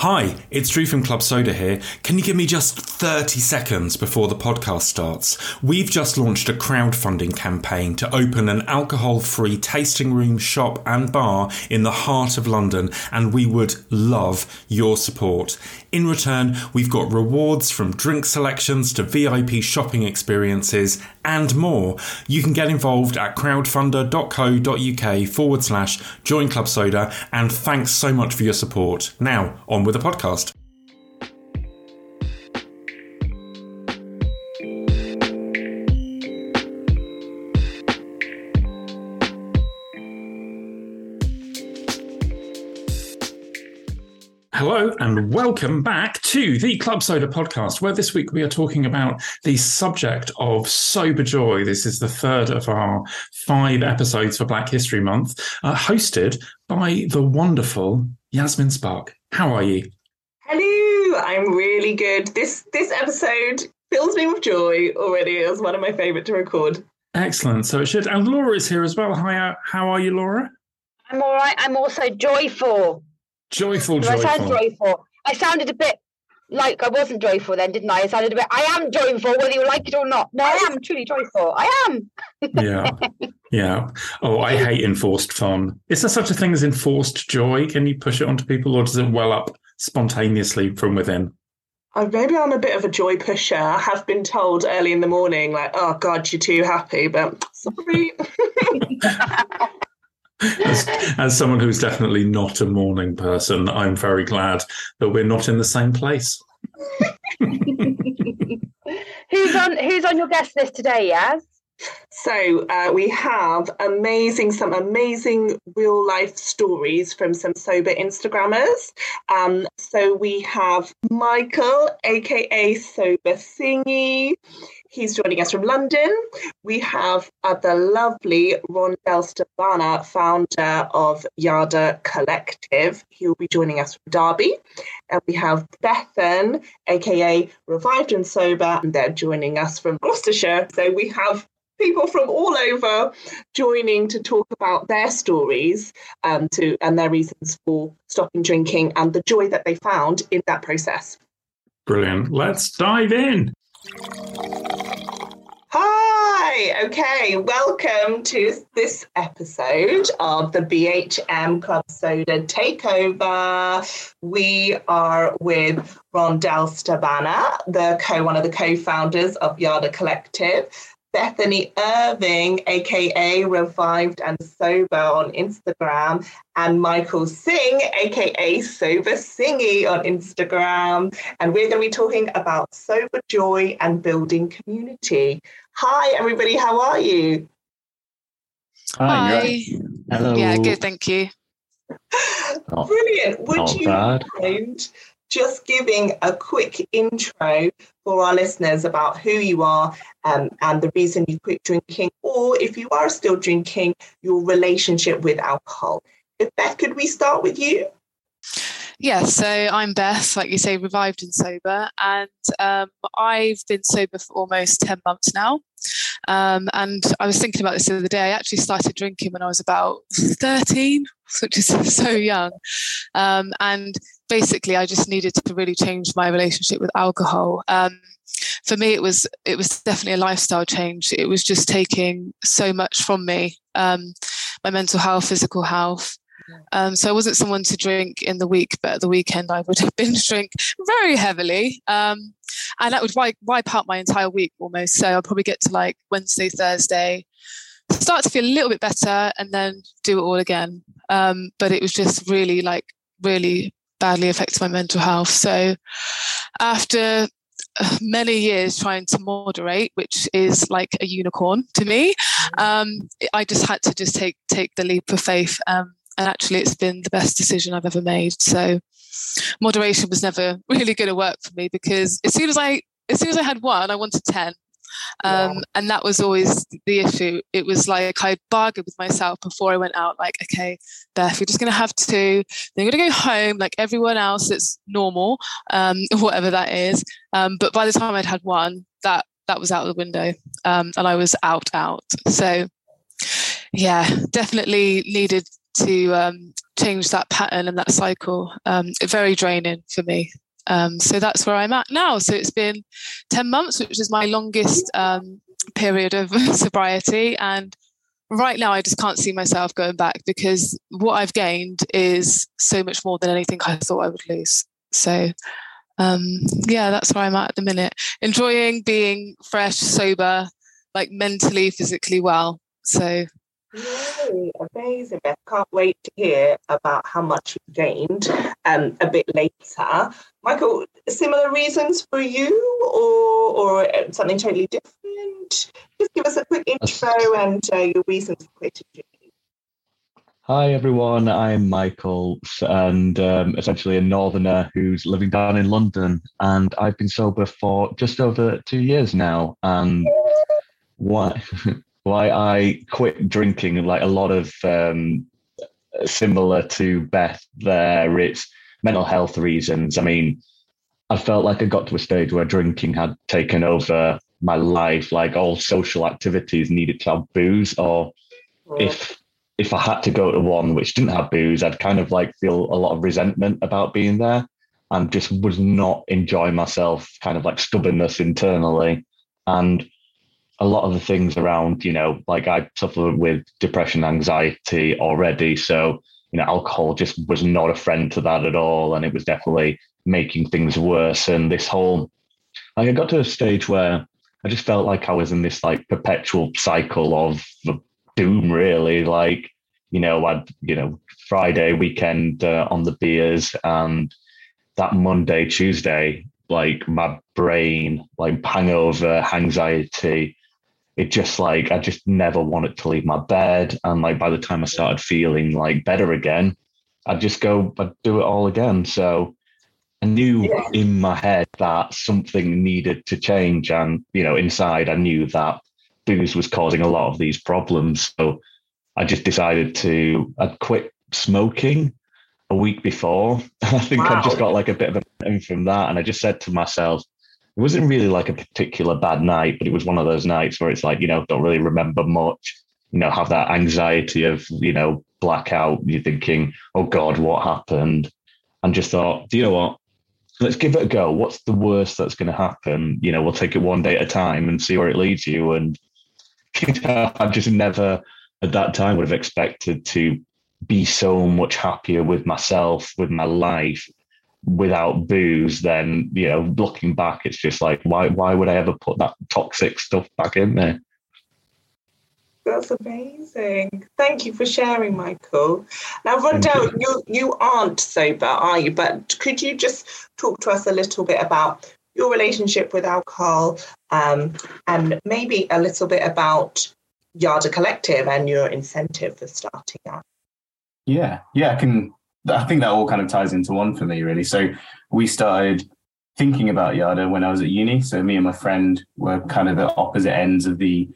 Hi, it's Drew from Club Soda here. Can you give me just 30 seconds before the podcast starts? We've just launched a crowdfunding campaign to open an alcohol free tasting room, shop, and bar in the heart of London, and we would love your support. In return, we've got rewards from drink selections to VIP shopping experiences and more. You can get involved at crowdfunder.co.uk forward slash join Club Soda, and thanks so much for your support. Now, on with the podcast. Hello and welcome back to the Club Soda podcast, where this week we are talking about the subject of sober joy. This is the third of our five episodes for Black History Month, uh, hosted by the wonderful Yasmin Spark. How are you? Hello, I'm really good. This this episode fills me with joy already. It was one of my favourite to record. Excellent. So it should. And Laura is here as well. Hi, uh, how are you, Laura? I'm all right. I'm also joyful. Joyful, Do I sound joyful. joyful? I sounded a bit like I wasn't joyful then, didn't I? I sounded a bit. I am joyful, whether you like it or not. No, I am truly joyful. I am. yeah, yeah. Oh, I hate enforced fun. Is there such a thing as enforced joy? Can you push it onto people, or does it well up spontaneously from within? Uh, maybe I'm a bit of a joy pusher. I have been told early in the morning, like, "Oh God, you're too happy," but sorry. As, as someone who's definitely not a morning person, I'm very glad that we're not in the same place. Who's on? Who's on your guest list today? Yaz? So uh, we have amazing, some amazing real life stories from some sober Instagrammers. Um, so we have Michael, aka Sober Singy. He's joining us from London. We have uh, the lovely Rondell Stabana, founder of Yada Collective. He'll be joining us from Derby. And we have Bethan, aka Revived and Sober, and they're joining us from Gloucestershire. So we have people from all over joining to talk about their stories um, to and their reasons for stopping drinking and the joy that they found in that process. Brilliant. Let's dive in. Hi, okay, welcome to this episode of the BHM Club Soda Takeover. We are with Rondell Stabana, the co one of the co-founders of Yada Collective, Bethany Irving, aka Revived and Sober on Instagram, and Michael Singh, aka Sober Singy on Instagram. And we're going to be talking about sober joy and building community. Hi, everybody, how are you? Hi. Hi. Hello. Yeah, good, thank you. Brilliant. Would not you bad. mind just giving a quick intro for our listeners about who you are um, and the reason you quit drinking, or if you are still drinking, your relationship with alcohol? If Beth, could we start with you? Yeah, so I'm Beth, like you say, revived and sober, and um, I've been sober for almost 10 months now. Um, and I was thinking about this the other day. I actually started drinking when I was about 13, which is so young. Um, and basically, I just needed to really change my relationship with alcohol. Um, for me, it was it was definitely a lifestyle change. It was just taking so much from me, um, my mental health, physical health. Um, so I wasn't someone to drink in the week, but at the weekend I would binge drink very heavily. Um, and that would wipe, wipe out my entire week almost. So I'll probably get to like Wednesday, Thursday, start to feel a little bit better, and then do it all again. Um, but it was just really like really badly affected my mental health. So after uh, many years trying to moderate, which is like a unicorn to me, um, I just had to just take take the leap of faith. Um, and actually, it's been the best decision I've ever made. So moderation was never really going to work for me because as soon as I as soon as I had one, I wanted ten. Um, Yeah. And that was always the issue. It was like I bargained with myself before I went out, like, okay, Beth, you're just going to have two. Then you're going to go home like everyone else that's normal, um, whatever that is. Um, but by the time I'd had one, that that was out of the window, um, and I was out, out. So, yeah, definitely needed to um, change that pattern and that cycle. Um, very draining for me. Um, so that's where I'm at now. So it's been 10 months, which is my longest um, period of sobriety. And right now, I just can't see myself going back because what I've gained is so much more than anything I thought I would lose. So, um, yeah, that's where I'm at at the minute. Enjoying being fresh, sober, like mentally, physically well. So Yay, amazing, Beth. Can't wait to hear about how much you've gained um, a bit later. Michael, similar reasons for you or, or uh, something totally different? Just give us a quick intro and uh, your reasons for quitting. Hi everyone, I'm Michael and um, essentially a northerner who's living down in London and I've been sober for just over two years now and why why I quit drinking like a lot of um, similar to Beth there. It's mental health reasons. I mean, I felt like I got to a stage where drinking had taken over my life. Like all social activities needed to have booze, or if if I had to go to one which didn't have booze, I'd kind of like feel a lot of resentment about being there and just was not enjoying myself, kind of like stubbornness internally. And a lot of the things around, you know, like I suffer with depression, anxiety already. So, you know, alcohol just was not a friend to that at all. And it was definitely making things worse. And this whole, like, I got to a stage where I just felt like I was in this like perpetual cycle of doom, really. Like, you know, I'd, you know, Friday weekend uh, on the beers and that Monday, Tuesday, like my brain, like hangover, anxiety, it just like I just never wanted to leave my bed. And like by the time I started feeling like better again, I'd just go, I'd do it all again. So I knew yeah. in my head that something needed to change. And, you know, inside I knew that booze was causing a lot of these problems. So I just decided to I'd quit smoking a week before. I think wow. I just got like a bit of a from that. And I just said to myself, it wasn't really like a particular bad night, but it was one of those nights where it's like, you know, don't really remember much, you know, have that anxiety of, you know, blackout. You're thinking, oh God, what happened? And just thought, do you know what? Let's give it a go. What's the worst that's going to happen? You know, we'll take it one day at a time and see where it leads you. And you know, I just never at that time would have expected to be so much happier with myself, with my life, without booze, then you know, looking back, it's just like why why would I ever put that toxic stuff back in there? That's amazing. Thank you for sharing, Michael. Now, Rondell, you. you you aren't sober, are you? But could you just talk to us a little bit about your relationship with alcohol, um, and maybe a little bit about Yada Collective and your incentive for starting up? Yeah, yeah, I can I think that all kind of ties into one for me, really. So we started thinking about Yada when I was at uni. So me and my friend were kind of at opposite ends of the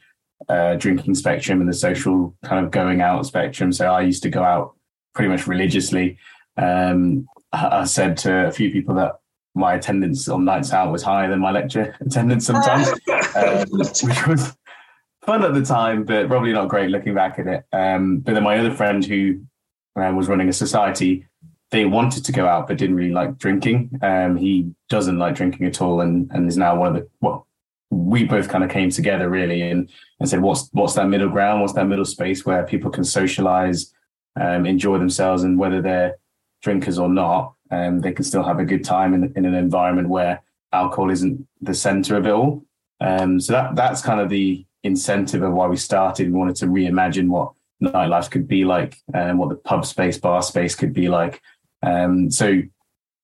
uh, drinking spectrum and the social kind of going out spectrum. So I used to go out pretty much religiously. Um, I said to a few people that my attendance on nights out was higher than my lecture attendance sometimes, um, which was fun at the time, but probably not great looking back at it. Um, but then my other friend who uh, was running a society, they wanted to go out but didn't really like drinking. Um, he doesn't like drinking at all, and and is now one of the well. We both kind of came together really and and said, what's what's that middle ground? What's that middle space where people can socialize, um, enjoy themselves, and whether they're drinkers or not, um, they can still have a good time in, in an environment where alcohol isn't the center of it all. Um, so that that's kind of the incentive of why we started. We wanted to reimagine what nightlife could be like and what the pub space, bar space could be like. Um, so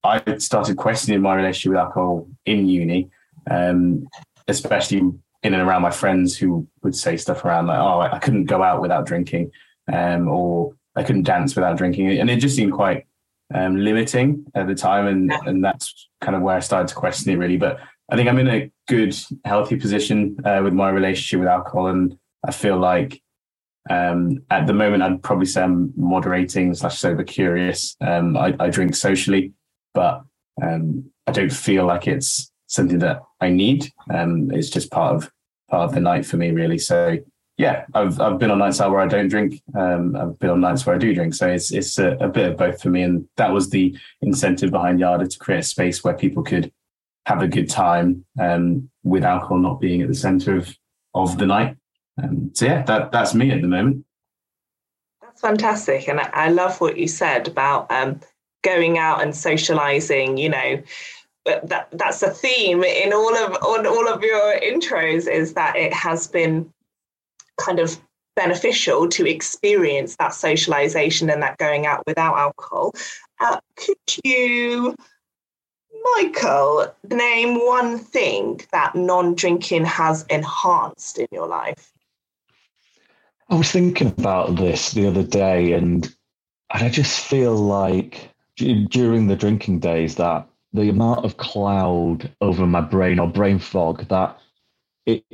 I started questioning my relationship with alcohol in uni, um, especially in and around my friends who would say stuff around like, "Oh, I couldn't go out without drinking," um, or "I couldn't dance without drinking," and it just seemed quite um, limiting at the time, and and that's kind of where I started to question it really. But I think I'm in a good, healthy position uh, with my relationship with alcohol, and I feel like um, at the moment, I'd probably say I'm moderating slash sober curious. Um, I, I, drink socially, but um, I don't feel like it's something that I need. Um, it's just part of part of the night for me, really. So yeah, I've I've been on nights out where I don't drink. Um, I've been on nights where I do drink. So it's it's a, a, bit of both for me, and that was the incentive behind Yada to create a space where people could have a good time um, with alcohol not being at the centre of of the night. Um, so yeah, that that's me at the moment. That's fantastic, and I, I love what you said about um, going out and socialising. You know, that that's a theme in all of on all of your intros is that it has been kind of beneficial to experience that socialization and that going out without alcohol. Uh, could you, Michael, name one thing that non drinking has enhanced in your life? I was thinking about this the other day, and and I just feel like during the drinking days that the amount of cloud over my brain or brain fog that it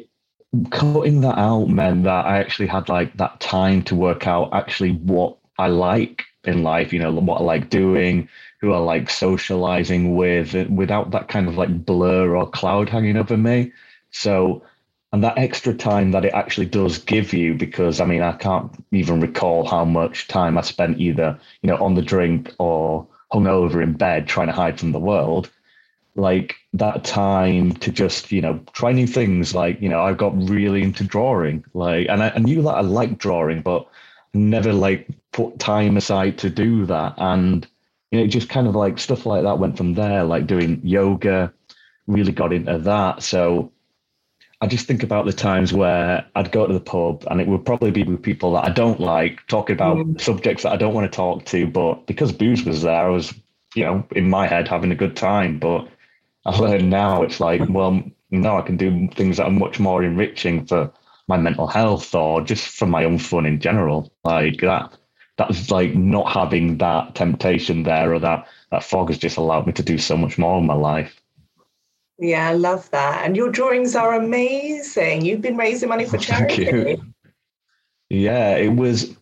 cutting that out meant that I actually had like that time to work out actually what I like in life, you know, what I like doing, who I like socializing with, without that kind of like blur or cloud hanging over me. So, and that extra time that it actually does give you, because I mean, I can't even recall how much time I spent either, you know, on the drink or hungover in bed trying to hide from the world. Like that time to just you know try new things like you know i got really into drawing like and I, I knew that i liked drawing but never like put time aside to do that. And you know just kind of like stuff like that went from there like doing yoga really got into that. So i just think about the times where i'd go to the pub and it would probably be with people that i don't like talking about mm. subjects that i don't want to talk to but because booze was there i was you know in my head having a good time but I learn now it's like, well, now I can do things that are much more enriching for my mental health or just for my own fun in general. Like that, that's like not having that temptation there or that that fog has just allowed me to do so much more in my life. Yeah, I love that. And your drawings are amazing. You've been raising money for charity. Thank you. Yeah, it was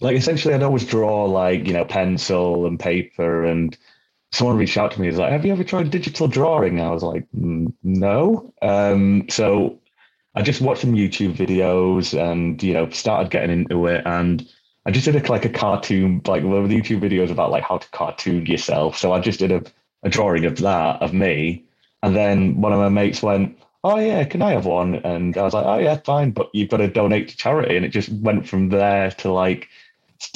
like essentially I'd always draw like, you know, pencil and paper and someone reached out to me. He's like, "Have you ever tried digital drawing?" I was like, "No." Um, so I just watched some YouTube videos and you know started getting into it, and I just did a, like a cartoon, like one of the YouTube videos about like how to cartoon yourself. So I just did a, a drawing of that of me, and then one of my mates went, "Oh yeah, can I have one?" And I was like, "Oh yeah, fine, but you've got to donate to charity." And it just went from there to like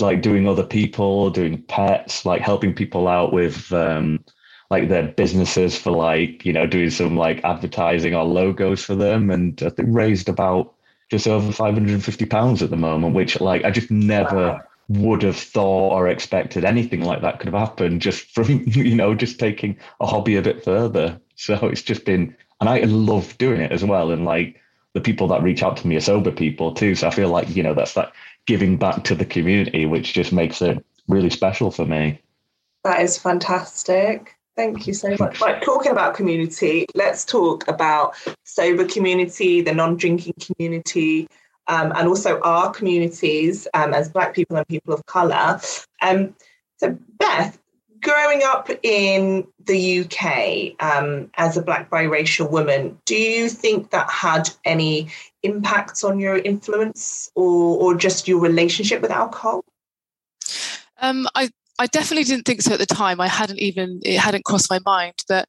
like doing other people, doing pets, like helping people out with um, like their businesses for like you know doing some like advertising or logos for them, and I think raised about just over five hundred and fifty pounds at the moment, which like I just never would have thought or expected anything like that could have happened just from you know just taking a hobby a bit further. So it's just been, and I love doing it as well, and like the people that reach out to me are sober people too. So I feel like you know that's that giving back to the community, which just makes it really special for me. That is fantastic. Thank you so much. Right, talking about community, let's talk about sober community, the non-drinking community, um, and also our communities um, as Black people and people of colour. Um, so, Beth, growing up in the UK um, as a Black biracial woman, do you think that had any impacts on your influence or, or just your relationship with alcohol? Um, I I definitely didn't think so at the time. I hadn't even it hadn't crossed my mind, but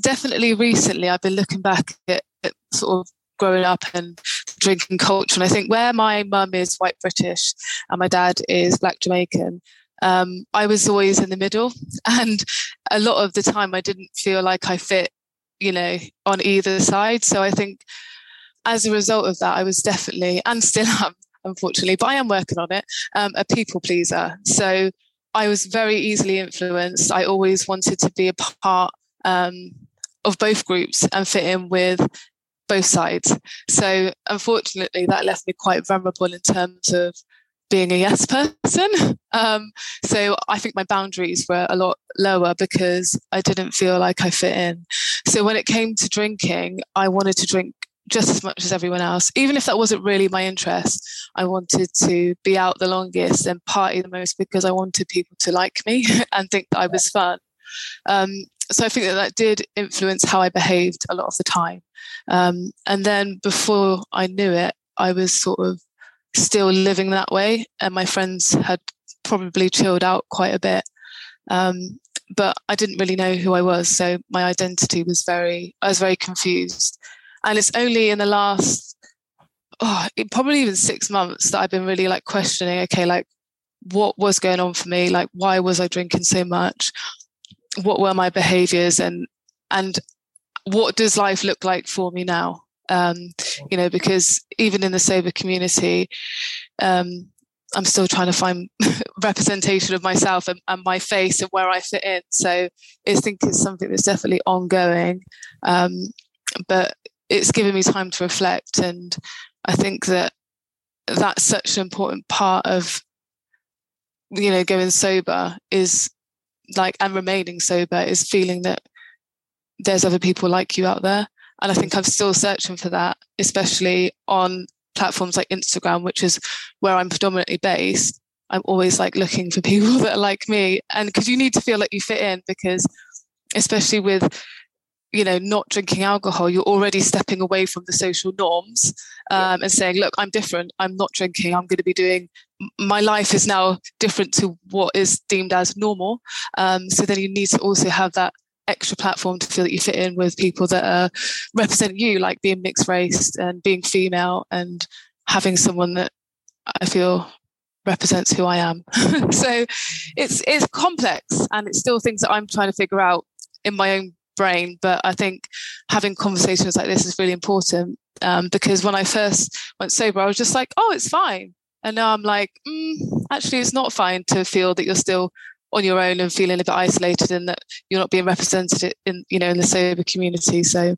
definitely recently I've been looking back at, at sort of growing up and drinking culture, and I think where my mum is white British and my dad is black Jamaican, um, I was always in the middle, and a lot of the time I didn't feel like I fit, you know, on either side. So I think as a result of that, I was definitely and still am, unfortunately, but I am working on it, um, a people pleaser. So I was very easily influenced. I always wanted to be a part um, of both groups and fit in with both sides. So unfortunately, that left me quite vulnerable in terms of being a yes person. Um, so I think my boundaries were a lot lower because I didn't feel like I fit in. So when it came to drinking, I wanted to drink just as much as everyone else. Even if that wasn't really my interest, I wanted to be out the longest and party the most because I wanted people to like me and think that I was fun. Um, so I think that that did influence how I behaved a lot of the time. Um, and then before I knew it, I was sort of still living that way, and my friends had probably chilled out quite a bit. Um, but I didn't really know who I was, so my identity was very I was very confused. And it's only in the last oh, probably even six months that I've been really like questioning, okay, like what was going on for me? Like why was I drinking so much? What were my behaviors and and what does life look like for me now? Um, you know, because even in the sober community, um, I'm still trying to find representation of myself and, and, my face and where I fit in. So I think it's something that's definitely ongoing. Um, but it's given me time to reflect. And I think that that's such an important part of, you know, going sober is like, and remaining sober is feeling that there's other people like you out there. And I think I'm still searching for that, especially on platforms like Instagram, which is where I'm predominantly based, I'm always like looking for people that are like me. And because you need to feel like you fit in, because especially with you know not drinking alcohol you're already stepping away from the social norms um, and saying look i'm different. I'm not drinking. I'm going to be doing my life is now different to what is deemed as normal. Um, so then you need to also have that extra platform to feel that you fit in with people that are represent you, like being mixed race and being female and having someone that I feel represents who I am. so it's it's complex and it's still things that I'm trying to figure out in my own brain. But I think having conversations like this is really important um, because when I first went sober, I was just like, oh, it's fine. And now I'm like, mm, actually, it's not fine to feel that you're still on your own and feeling a bit isolated and that you're not being represented in you know in the sober community. So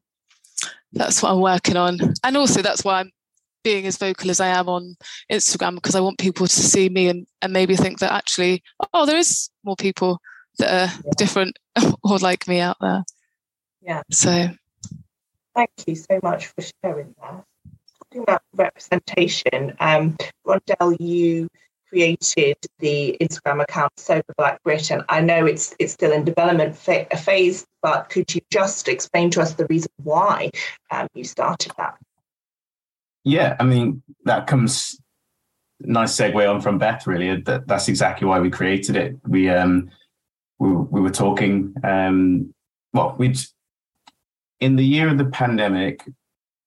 that's what i'm working on. And also that's why i'm being as vocal as i am on instagram because i want people to see me and, and maybe think that actually oh there is more people that are yeah. different or like me out there. Yeah. So thank you so much for sharing that. Talking about representation um rondell you created the Instagram account Sober Black Britain. I know it's it's still in development fa- phase, but could you just explain to us the reason why um, you started that? Yeah, I mean that comes nice segue on from Beth. Really, that that's exactly why we created it. We um we we were talking um well we in the year of the pandemic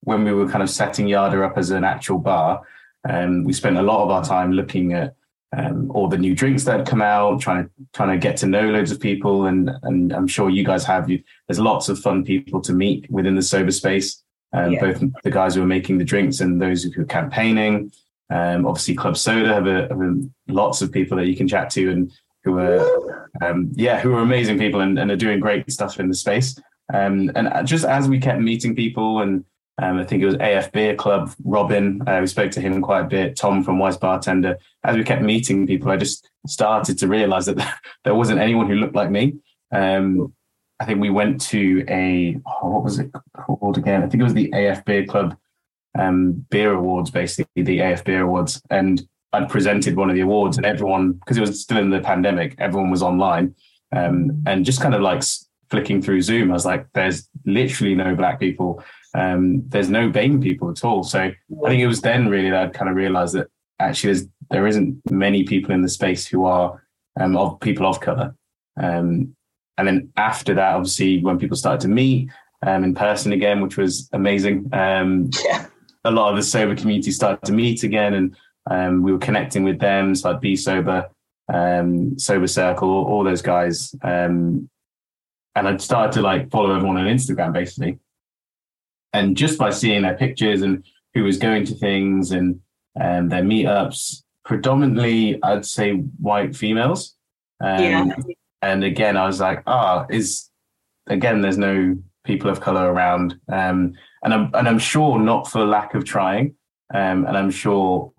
when we were kind of setting Yada up as an actual bar. Um, we spent a lot of our time looking at um, all the new drinks that had come out, trying to trying to get to know loads of people, and and I'm sure you guys have. You, there's lots of fun people to meet within the sober space. Um, yeah. Both the guys who are making the drinks and those who are campaigning. Um, obviously, Club Soda have, a, have a, lots of people that you can chat to and who are um, yeah who are amazing people and, and, are doing great stuff in the space. Um, and just as we kept meeting people and um, I think it was AF Beer Club, Robin. Uh, we spoke to him quite a bit. Tom from Wise Bartender. As we kept meeting people, I just started to realize that there wasn't anyone who looked like me. Um, I think we went to a oh, what was it called again? I think it was the AF Beer Club um, Beer Awards, basically the AF Beer Awards, and I'd presented one of the awards, and everyone because it was still in the pandemic, everyone was online, um, and just kind of like flicking through Zoom, I was like, "There's literally no black people." Um, there's no BAME people at all. So I think it was then really that I kind of realized that actually there's, there isn't many people in the space who are um, of people of color. Um, and then after that, obviously, when people started to meet um, in person again, which was amazing, um, yeah. a lot of the sober community started to meet again, and um, we were connecting with them. So like Be Sober, um, Sober Circle, all, all those guys, um, and I'd started to like follow everyone on Instagram, basically and just by seeing their pictures and who was going to things and and their meetups, predominantly I'd say white females. Um, yeah. And again, I was like, ah, oh, is again, there's no people of color around, um, and I'm and I'm sure not for lack of trying, um, and I'm sure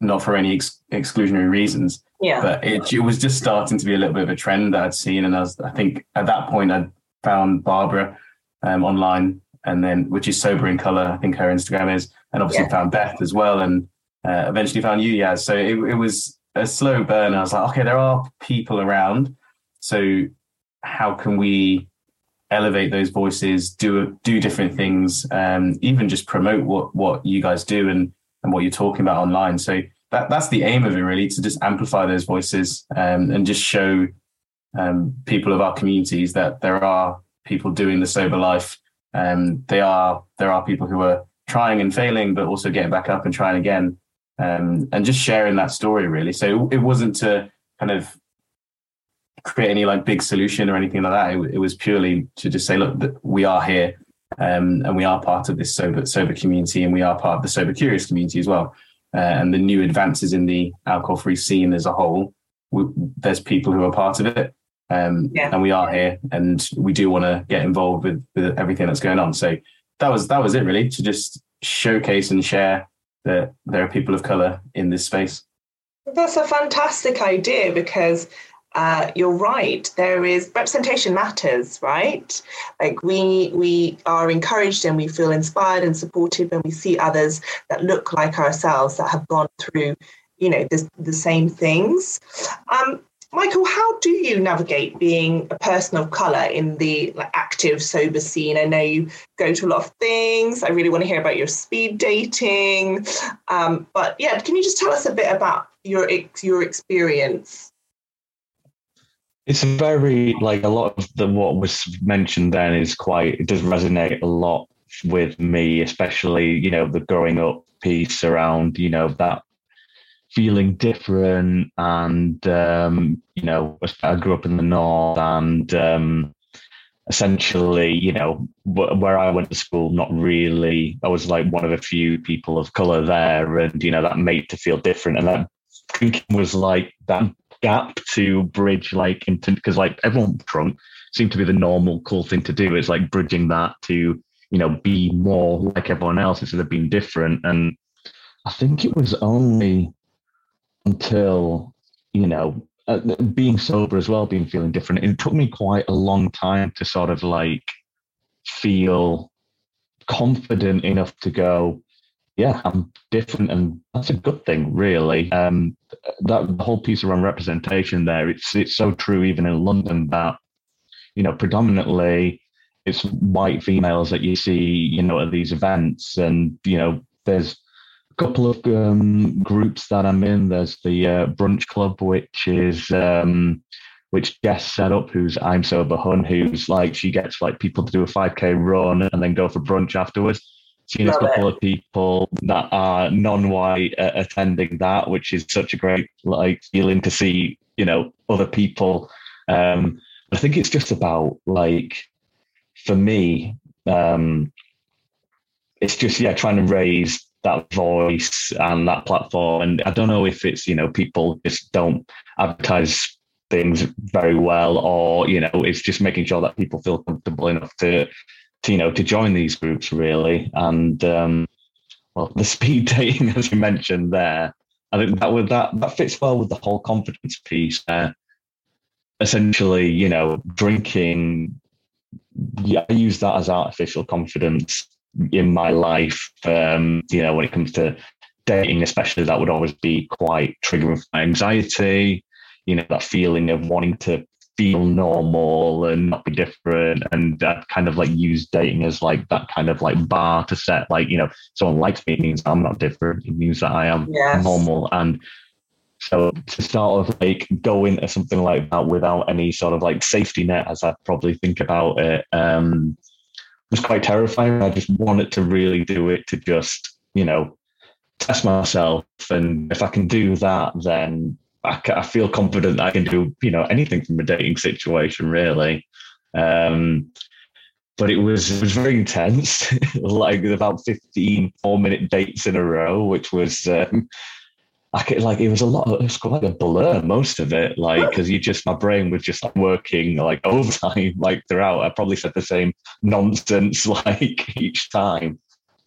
not for any ex- exclusionary reasons. Yeah. But it, it was just starting to be a little bit of a trend that I'd seen, and I was I think at that point I'd found Barbara um, online and then which is sober in color. I think her Instagram is, and obviously yeah. found Beth as well, and uh, eventually found you, yeah. So it, it was a slow burn. I was like, okay, there are people around, so how can we elevate those voices, do do different things, um, even just promote what what you guys do and and what you're talking about online. So that that's the aim of it really to just amplify those voices um, and just show um, people of our communities that there are people doing the sober life. Um, they are there are people who are trying and failing, but also getting back up and trying again, um, and just sharing that story really. So it wasn't to kind of create any like big solution or anything like that. It, it was purely to just say, look, we are here, um, and we are part of this sober sober community, and we are part of the sober curious community as well. Uh, and the new advances in the alcohol free scene as a whole, we, there's people who are part of it. Um, yeah. and we are here and we do want to get involved with, with everything that's going on. So that was that was it really to just showcase and share that there are people of color in this space. That's a fantastic idea because uh, you're right. There is representation matters, right? Like we we are encouraged and we feel inspired and supported when we see others that look like ourselves that have gone through, you know, the, the same things. Um, Michael, how do you navigate being a person of color in the like, active sober scene? I know you go to a lot of things. I really want to hear about your speed dating. Um, but yeah, can you just tell us a bit about your your experience? It's very like a lot of the what was mentioned then is quite it does resonate a lot with me, especially you know the growing up piece around you know that feeling different and um, you know i grew up in the north and um, essentially you know where i went to school not really. I was like one of a few people of color there and you know that made to feel different. And that drinking was like that gap to bridge like into because like everyone drunk seemed to be the normal cool thing to do. It's like bridging that to you know be more like everyone else instead of being different. And i think it was only until you know uh, being sober as well, being feeling different. It took me quite a long time to sort of like feel confident enough to go, yeah, I'm different, and that's a good thing, really. Um, that whole piece around representation there, it's it's so true even in London that you know predominantly it's white females that you see, you know, at these events, and you know, there's couple of um, groups that I'm in. There's the uh, brunch club, which is um, which Jess set up. Who's I'm sober hun, who's like she gets like people to do a 5k run and then go for brunch afterwards. Seen Love a couple it. of people that are non-white uh, attending that, which is such a great like feeling to see. You know, other people. Um, I think it's just about like for me. Um, it's just yeah, trying to raise that voice and that platform. And I don't know if it's, you know, people just don't advertise things very well or, you know, it's just making sure that people feel comfortable enough to, to you know, to join these groups really. And, um, well, the speed dating, as you mentioned there, I think that would that that fits well with the whole confidence piece. Uh, essentially, you know, drinking. Yeah, I use that as artificial confidence in my life, um, you know, when it comes to dating, especially, that would always be quite triggering for my anxiety. You know, that feeling of wanting to feel normal and not be different. And I kind of like use dating as like that kind of like bar to set, like, you know, someone likes me, it means I'm not different. It means that I am yes. normal. And so to sort of like go into something like that without any sort of like safety net, as I probably think about it, um, was quite terrifying. I just wanted to really do it to just, you know, test myself. And if I can do that, then I, I feel confident I can do, you know, anything from a dating situation, really. Um, but it was it was very intense, like about 15 four minute dates in a row, which was um, I could, like it was a lot. Of, it was quite a blur most of it, like because you just my brain was just like working like overtime like throughout. I probably said the same nonsense like each time,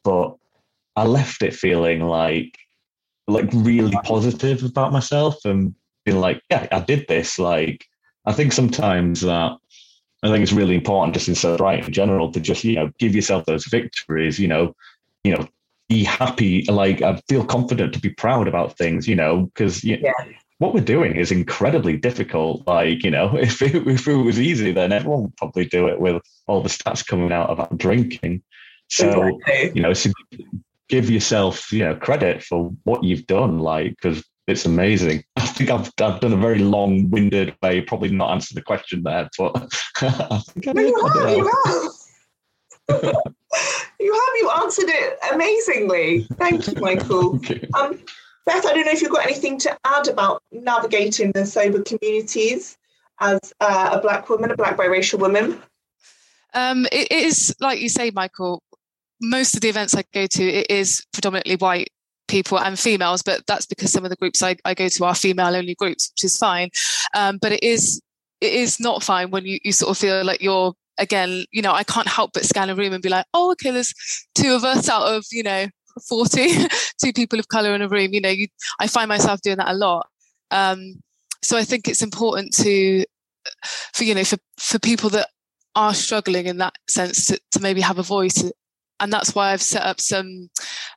but I left it feeling like like really positive about myself and being like, yeah, I did this. Like I think sometimes that I think it's really important just in sobriety in general to just you know give yourself those victories. You know, you know be happy, like I feel confident to be proud about things, you know, because yeah. what we're doing is incredibly difficult. Like, you know, if it, if it was easy, then everyone would probably do it with all the stats coming out about drinking. So, exactly. you know, give yourself, you know, credit for what you've done, like because it's amazing. I think I've I've done a very long-winded way, probably not answered the question there, but I think I No, you you know. Have. you have, you answered it amazingly. Thank you, Michael. Okay. Um, Beth, I don't know if you've got anything to add about navigating the sober communities as uh, a black woman, a black biracial woman. Um, it is like you say, Michael. Most of the events I go to, it is predominantly white people and females, but that's because some of the groups I, I go to are female-only groups, which is fine. Um, but it is it is not fine when you, you sort of feel like you're again, you know, I can't help but scan a room and be like, oh, okay, there's two of us out of you know 40, two people of color in a room. You know, you, I find myself doing that a lot. Um, so I think it's important to for you know for for people that are struggling in that sense to, to maybe have a voice and that's why I've set up some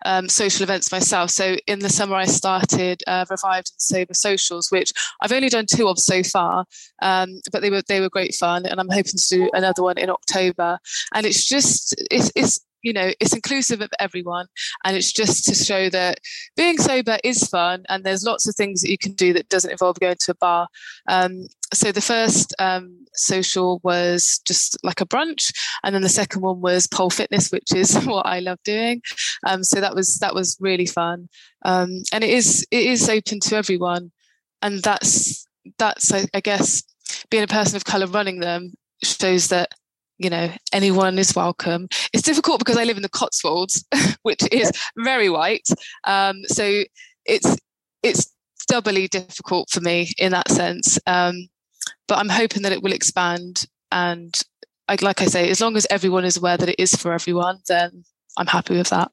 um, social events myself. So in the summer, I started uh, Revived and Sober Socials, which I've only done two of so far, um, but they were they were great fun, and I'm hoping to do another one in October. And it's just it's it's you know it's inclusive of everyone, and it's just to show that being sober is fun, and there's lots of things that you can do that doesn't involve going to a bar. Um, so the first um, social was just like a brunch, and then the second one was pole fitness, which is what I love doing. Um, so that was that was really fun, um, and it is it is open to everyone, and that's that's I, I guess being a person of color running them shows that you know anyone is welcome. It's difficult because I live in the Cotswolds, which is very white, um, so it's it's doubly difficult for me in that sense. Um, but I'm hoping that it will expand. And I, like I say, as long as everyone is aware that it is for everyone, then I'm happy with that.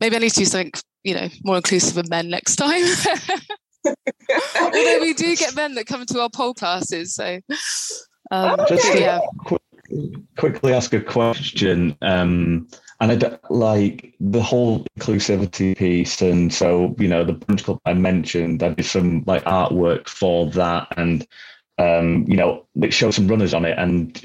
Maybe I need to do something, you know, more inclusive of men next time. Although we do get men that come to our pole classes, so um, Just Okay. yeah. quick, quickly ask a question, um, and I d- like the whole inclusivity piece, and so you know the brunch club I mentioned, I did some like artwork for that, and um, you know it showed some runners on it, and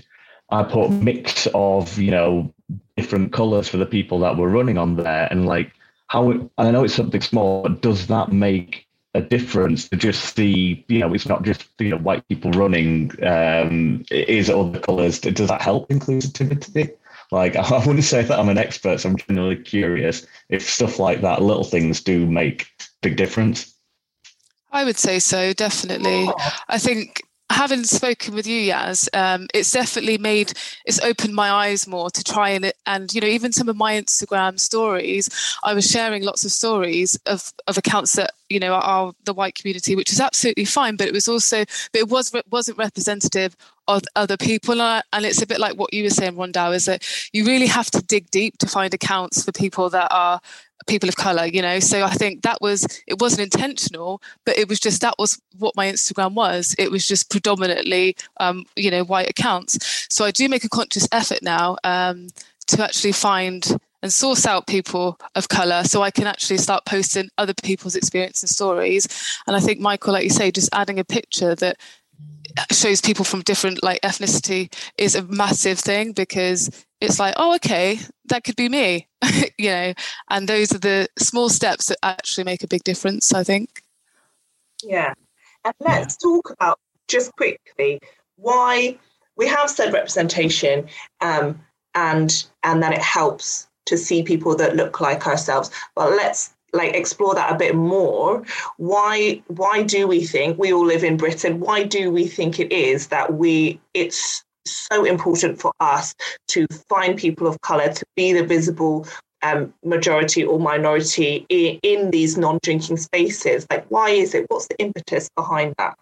I put mix of you know different colours for the people that were running on there, and like how and I know it's something small, but does that make a difference to just see, you know, it's not just you know white people running. Um, it is other colours. Does that help inclusivity? Like I wouldn't say that I'm an expert, so I'm generally curious if stuff like that, little things, do make big difference. I would say so, definitely. I think having spoken with you, Yaz, um, it's definitely made it's opened my eyes more to try and and you know even some of my Instagram stories, I was sharing lots of stories of of accounts that you know are the white community, which is absolutely fine, but it was also but it was wasn't representative of other people, and, it's a bit like what you were saying, Rondell, is that you really have to dig deep to find accounts for people that are people of color you know? So i think that was it wasn't intentional but it was just that was what my instagram was. It was just predominantly um, you know white accounts. So i do make a conscious effort now um, to actually find and source out people of color so i can actually start posting other people's experience and stories. And i think michael like you say just adding a picture that shows people from different like ethnicity is a massive thing because it's like oh okay that could be me you know and those are the small steps that actually make a big difference i think Yeah. And let's talk about just quickly why we have said representation um, and and that it helps to see people that look like ourselves. But let's like explore that a bit more. Why why do we think we all live in Britain? Why do we think it is that we it's so important for us to find people of color to be the visible um, majority or minority in, in these non-drinking spaces? Like, why is it? What's the impetus behind that?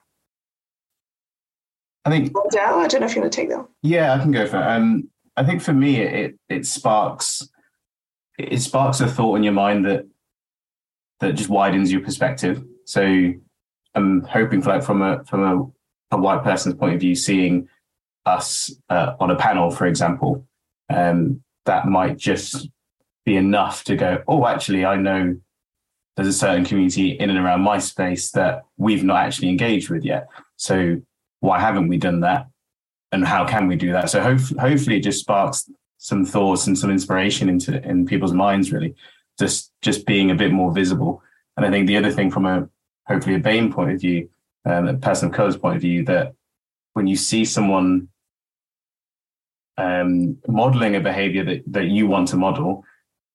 I think Rondell, I don't know if you want to take that. Yeah, I can go for it. Um, I think for me, it it sparks it sparks a thought in your mind that that just widens your perspective. So I'm hoping for like from a from a, a white person's point of view, seeing us uh, on a panel, for example, um, that might just be enough to go. Oh, actually, I know there's a certain community in and around my space that we've not actually engaged with yet. So why haven't we done that? and how can we do that? So hope, hopefully it just sparks some thoughts and some inspiration into in people's minds really. just just being a bit more visible. And I think the other thing from a hopefully a BAME point of view, um, a person of color's point of view, that when you see someone um, modeling a behavior that, that you want to model,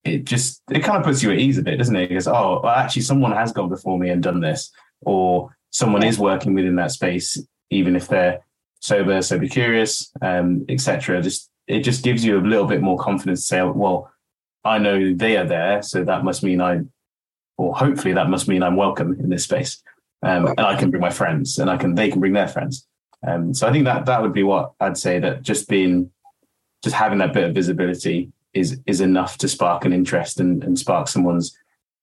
it just it kind of puts you at ease a bit, doesn't it? Because oh, well, actually, someone has gone before me and done this, or someone is working within that space, even if they're sober, sober curious, um, etc. Just it just gives you a little bit more confidence to say, well, I know they are there, so that must mean I, or hopefully that must mean I'm welcome in this space, um, and I can bring my friends, and I can they can bring their friends. Um, so I think that that would be what I'd say that just being, just having that bit of visibility is is enough to spark an interest and, and spark someone's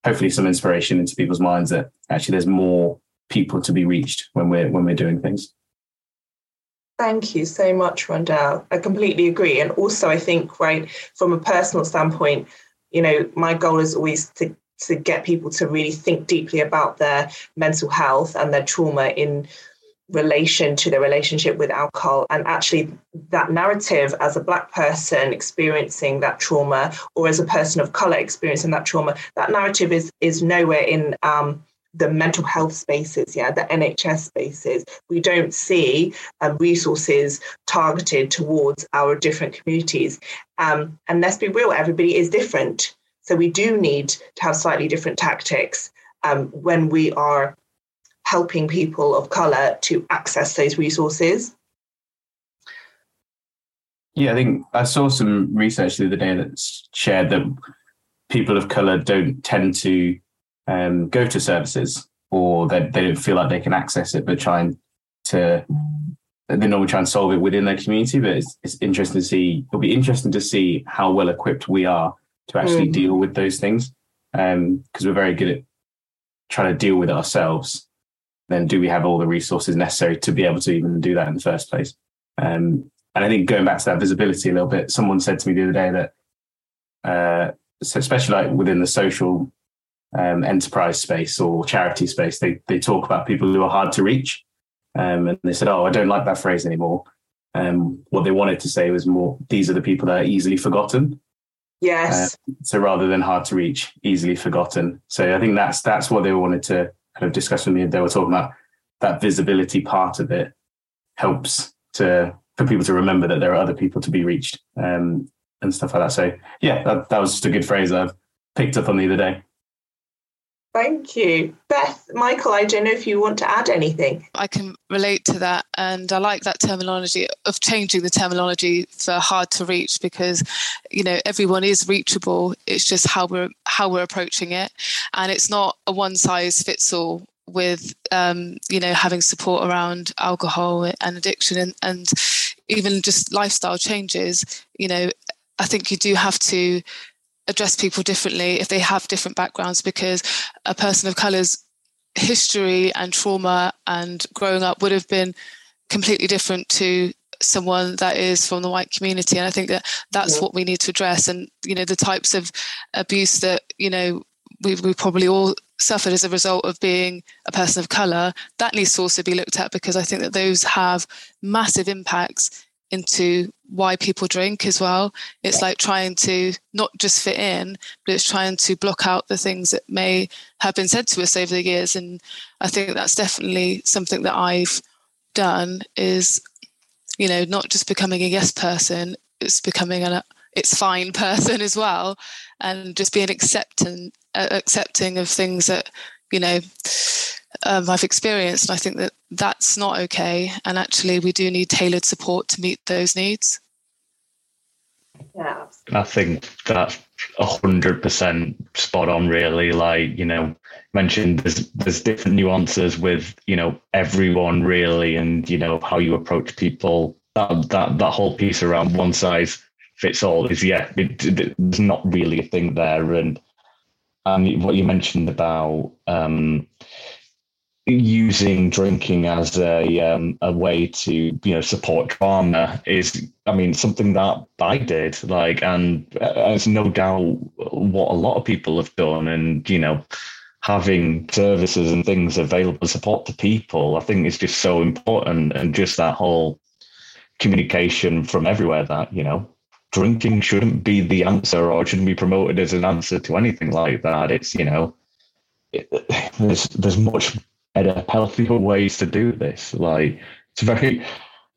hopefully some inspiration into people's minds that actually there's more people to be reached when we're when we're doing things. Thank you so much, Rondell. I completely agree. And also I think, right, from a personal standpoint, you know, my goal is always to to get people to really think deeply about their mental health and their trauma in relation to their relationship with alcohol and actually that narrative as a black person experiencing that trauma or as a person of color experiencing that trauma that narrative is is nowhere in um, the mental health spaces, yeah, the NHS spaces, we don't see um, resources targeted towards our different communities. Um, and let's be real, everybody is different. So we do need to have slightly different tactics um, when we are helping people of colour to access those resources. Yeah, I think I saw some research the other day that shared that people of colour don't tend to um, go to services or they, they don't feel like they can access it, but trying to they normally try and solve it within their community. But it's, it's interesting to see. It'll be interesting to see how well equipped we are to actually mm. deal with those things because um, we're very good at trying to deal with it ourselves. Then do we have all the resources necessary to be able to even do that in the first place? Um, and I think going back to that visibility a little bit, someone said to me the other day that, uh, so especially like within the social um, enterprise space or charity space, they they talk about people who are hard to reach. Um, and they said, "Oh, I don't like that phrase anymore." Um, what they wanted to say was more, "These are the people that are easily forgotten." Yes. Uh, so rather than hard to reach, easily forgotten. So I think that's that's what they wanted to kind of discuss with me. They were talking about that visibility part of it helps to for people to remember that there are other people to be reached um, and stuff like that. So yeah, that, that was just a good phrase I've picked up on the other day. Thank you. Beth, Michael, I don't know if you want to add anything. I can relate to that. And I like that terminology of changing the terminology for hard to reach because, you know, everyone is reachable. It's just how we're how we're approaching it. And it's not a one size fits all with um, you know having support around alcohol and addiction and, and even just lifestyle changes you know i think you do have to address people differently if they have different backgrounds because a person of color's history and trauma and growing up would have been completely different to someone that is from the white community and i think that that's yeah. what we need to address and you know the types of abuse that you know we, we probably all suffered as a result of being a person of color that needs to also be looked at because i think that those have massive impacts into why people drink as well. It's like trying to not just fit in, but it's trying to block out the things that may have been said to us over the years. And I think that's definitely something that I've done is, you know, not just becoming a yes person, it's becoming an it's fine person as well, and just being accepting uh, accepting of things that you know um, I've experienced. And I think that that's not okay. And actually, we do need tailored support to meet those needs. Yeah. I think that's a hundred percent spot on. Really, like you know, mentioned there's there's different nuances with you know everyone really, and you know how you approach people. That that that whole piece around one size fits all is yeah, it, it, there's not really a thing there, and and what you mentioned about um, using drinking as a um, a way to you know support trauma is I mean something that I did like and it's no doubt what a lot of people have done and you know having services and things available to support to people I think is just so important and just that whole communication from everywhere that you know drinking shouldn't be the answer or shouldn't be promoted as an answer to anything like that. It's you know, it, there's there's much better, healthier ways to do this. Like it's very,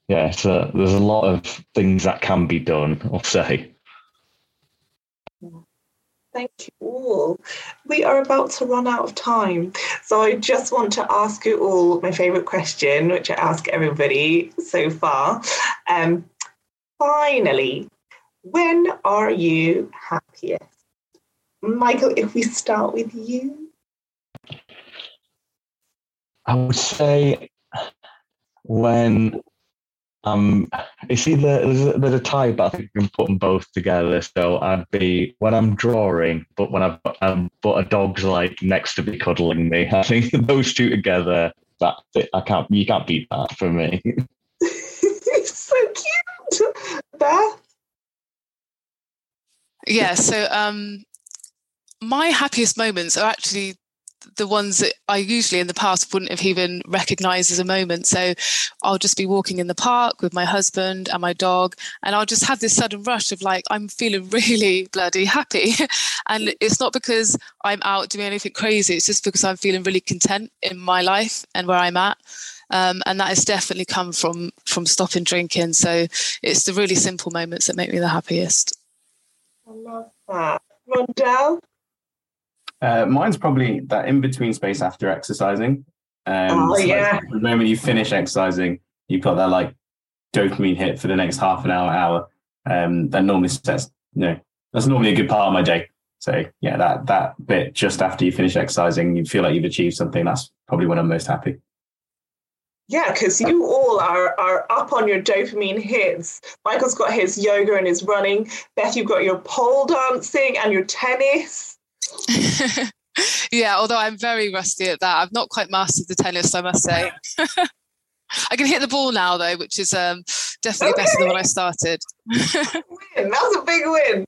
yeah. So there's a lot of things that can be done. I'll say. Thank you all. We are about to run out of time. So I just want to ask you all my favourite question, which I ask everybody so far. Um, finally, when are you happiest? Michael, if we start with you. I would say when um it's either there's a, there's a tie, but I think we can put them both together. So I'd be when I'm drawing, but when I've um, but a dog's like next to me cuddling me. I think those two together, that I can't you can't beat that for me. so cute, Beth. Yeah, so um, my happiest moments are actually the ones that I usually in the past wouldn't have even recognized as a moment. So I'll just be walking in the park with my husband and my dog, and I'll just have this sudden rush of like, I'm feeling really bloody happy. and it's not because I'm out doing anything crazy, it's just because I'm feeling really content in my life and where I'm at. Um, and that has definitely come from from stopping drinking. So it's the really simple moments that make me the happiest. I love that. Rondell? Uh, mine's probably that in between space after exercising. Um, Oh, so, like, yeah. the moment you finish exercising, you've got that like dopamine hit for the next half an hour, hour. Um, that normally sets, you know, that's normally a good part of my day. So yeah, that that bit just after you finish exercising, you feel like you've achieved something. That's probably when I'm most happy. Yeah, because you all are are up on your dopamine hits. Michael's got his yoga and his running. Beth, you've got your pole dancing and your tennis. yeah, although I'm very rusty at that. I've not quite mastered the tennis, I must say. I can hit the ball now, though, which is um, definitely better than when I started. That's a big win.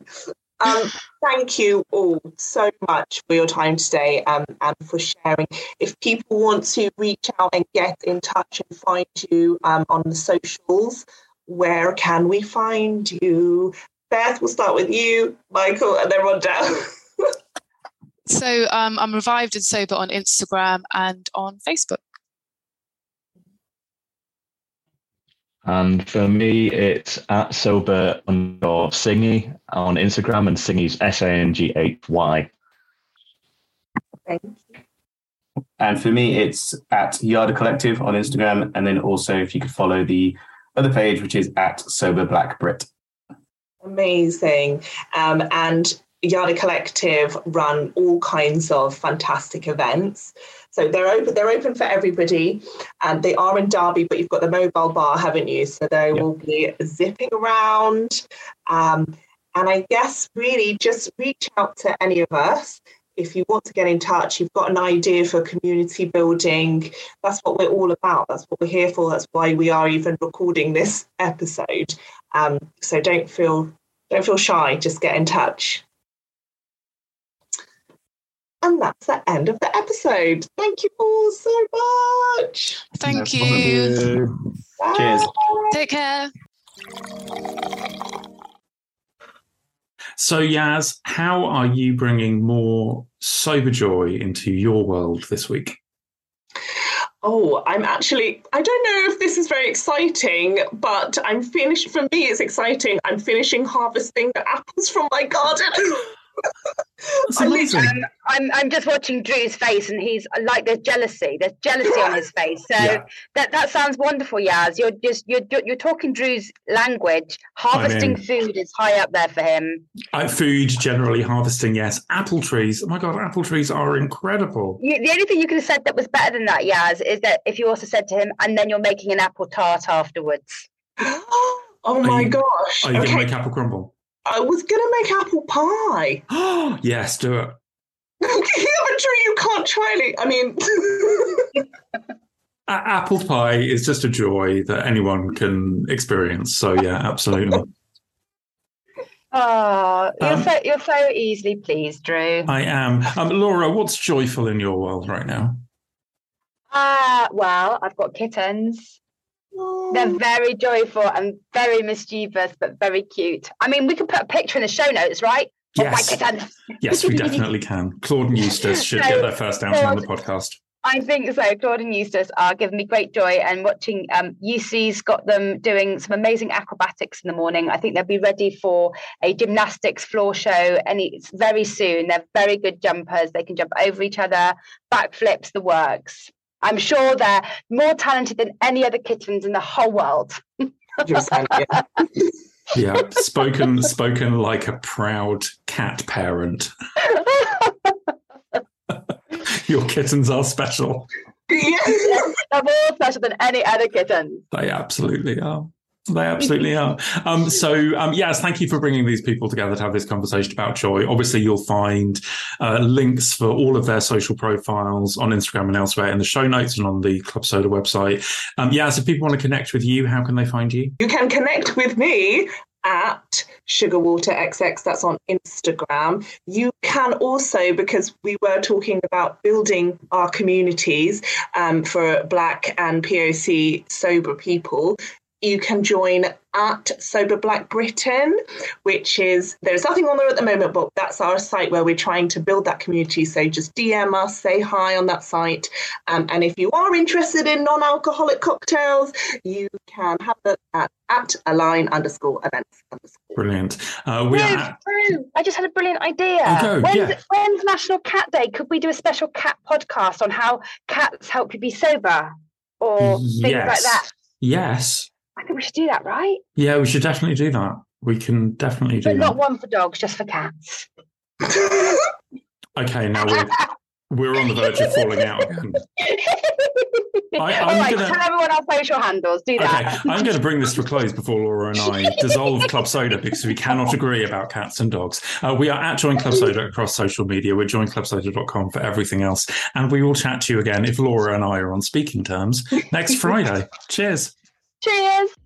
Um, thank you all so much for your time today um, and for sharing. If people want to reach out and get in touch and find you um, on the socials, where can we find you? Beth, we'll start with you, Michael, and then down. So um, I'm revived and sober on Instagram and on Facebook. And for me, it's at sober underscore singy on Instagram and singy's S A N G H Y. Thank you. And for me, it's at Yarda Collective on Instagram, and then also if you could follow the other page, which is at Sober Black Brit. Amazing. Um, and Yada Collective run all kinds of fantastic events. So they're open. They're open for everybody, and they are in Derby. But you've got the mobile bar, haven't you? So they Yeah. will be zipping around. Um, and I guess really just reach out to any of us if you want to get in touch. You've got an idea for community building. That's what we're all about. That's what we're here for. That's why we are even recording this episode. Um, so don't feel don't feel shy. Just get in touch. And that's the end of the episode. Thank you all so much. Thank No you. Bye. Cheers. Take care. So, Yaz, how are you bringing more sober joy into your world this week? Oh, I'm actually, I don't know if this is very exciting, but I'm finished, for me, it's exciting. I'm finishing harvesting the apples from my garden. That's I mean, amazing. Um, I'm I'm just watching Drew's face, and he's like there's jealousy. There's jealousy on his face. So Yeah. that that sounds wonderful, Yaz. You're just you're you're talking Drew's language. Harvesting mean- food is high up there for him. Uh, food, generally harvesting, yes. Apple trees. Oh my God, apple trees are incredible. You, the only thing you could have said that was better than that, Yaz, is that if you also said to him, and then you're making an apple tart afterwards. oh my you- gosh. Are you gonna make apple crumble? I was going to make apple pie. yes, do it. yeah, but Drew, you can't try it. I mean, apple pie is just a joy that anyone can experience. So, yeah, absolutely. Oh, you're Um, so you're so easily pleased, Drew. I am. Um, Laura, what's joyful in your world right now? Ah, well, I've got kittens. They're very joyful and very mischievous, but very cute. I mean, we could put a picture in the show notes, right? Yes. kitten. Yes, we definitely can. Claude and Eustace should get their first outing on the podcast. I think so. Claude and Eustace are giving me great joy, and watching um, UC's got them doing some amazing acrobatics in the morning. I think they'll be ready for a gymnastics floor show, and it's very soon. They're very good jumpers. They can jump over each other, backflips, the works. I'm sure they're more talented than any other kittens in the whole world. yeah. Yeah, spoken spoken like a proud cat parent. Your kittens are special. Yeah. They're more special than any other kittens. They absolutely are. They absolutely are. Um, so, um, yes, thank you for bringing these people together to have this conversation about joy. Obviously, you'll find uh, links for all of their social profiles on Instagram and elsewhere in the show notes and on the Club Soda website. Um, yeah, so if people want to connect with you, how can they find you? You can connect with me at sugarwaterxx that's on instagram you can also because we were talking about building our communities um, for black and poc sober people you can join at Sober Black Britain, which is there's nothing on there at the moment, but that's our site where we're trying to build that community. So just DM us, say hi on that site. Um, and if you are interested in non alcoholic cocktails, you can have a look at, at align underscore events underscore. Brilliant. Uh, we are Ruth, at, Ruth, I just had a brilliant idea. Oh, go, when's, yeah. when's National Cat Day? Could we do a special cat podcast on how cats help you be sober or things like Yes. that? yes. I think we should do that, right? Yeah, we should definitely do that. We can definitely do But not that. one for dogs, just for cats. Okay, now we're we're on the verge of falling out again. I- I'm All right, gonna- tell everyone our social handles. Do Okay, that. I'm going to bring this to a close before Laura and I dissolve Club Soda because we cannot agree about cats and dogs. Uh, we are at Join Club Soda across social media. We're joinclubsoda.com for everything else. And we will chat to you again if Laura and I are on speaking terms next Friday. Cheers. Cheers.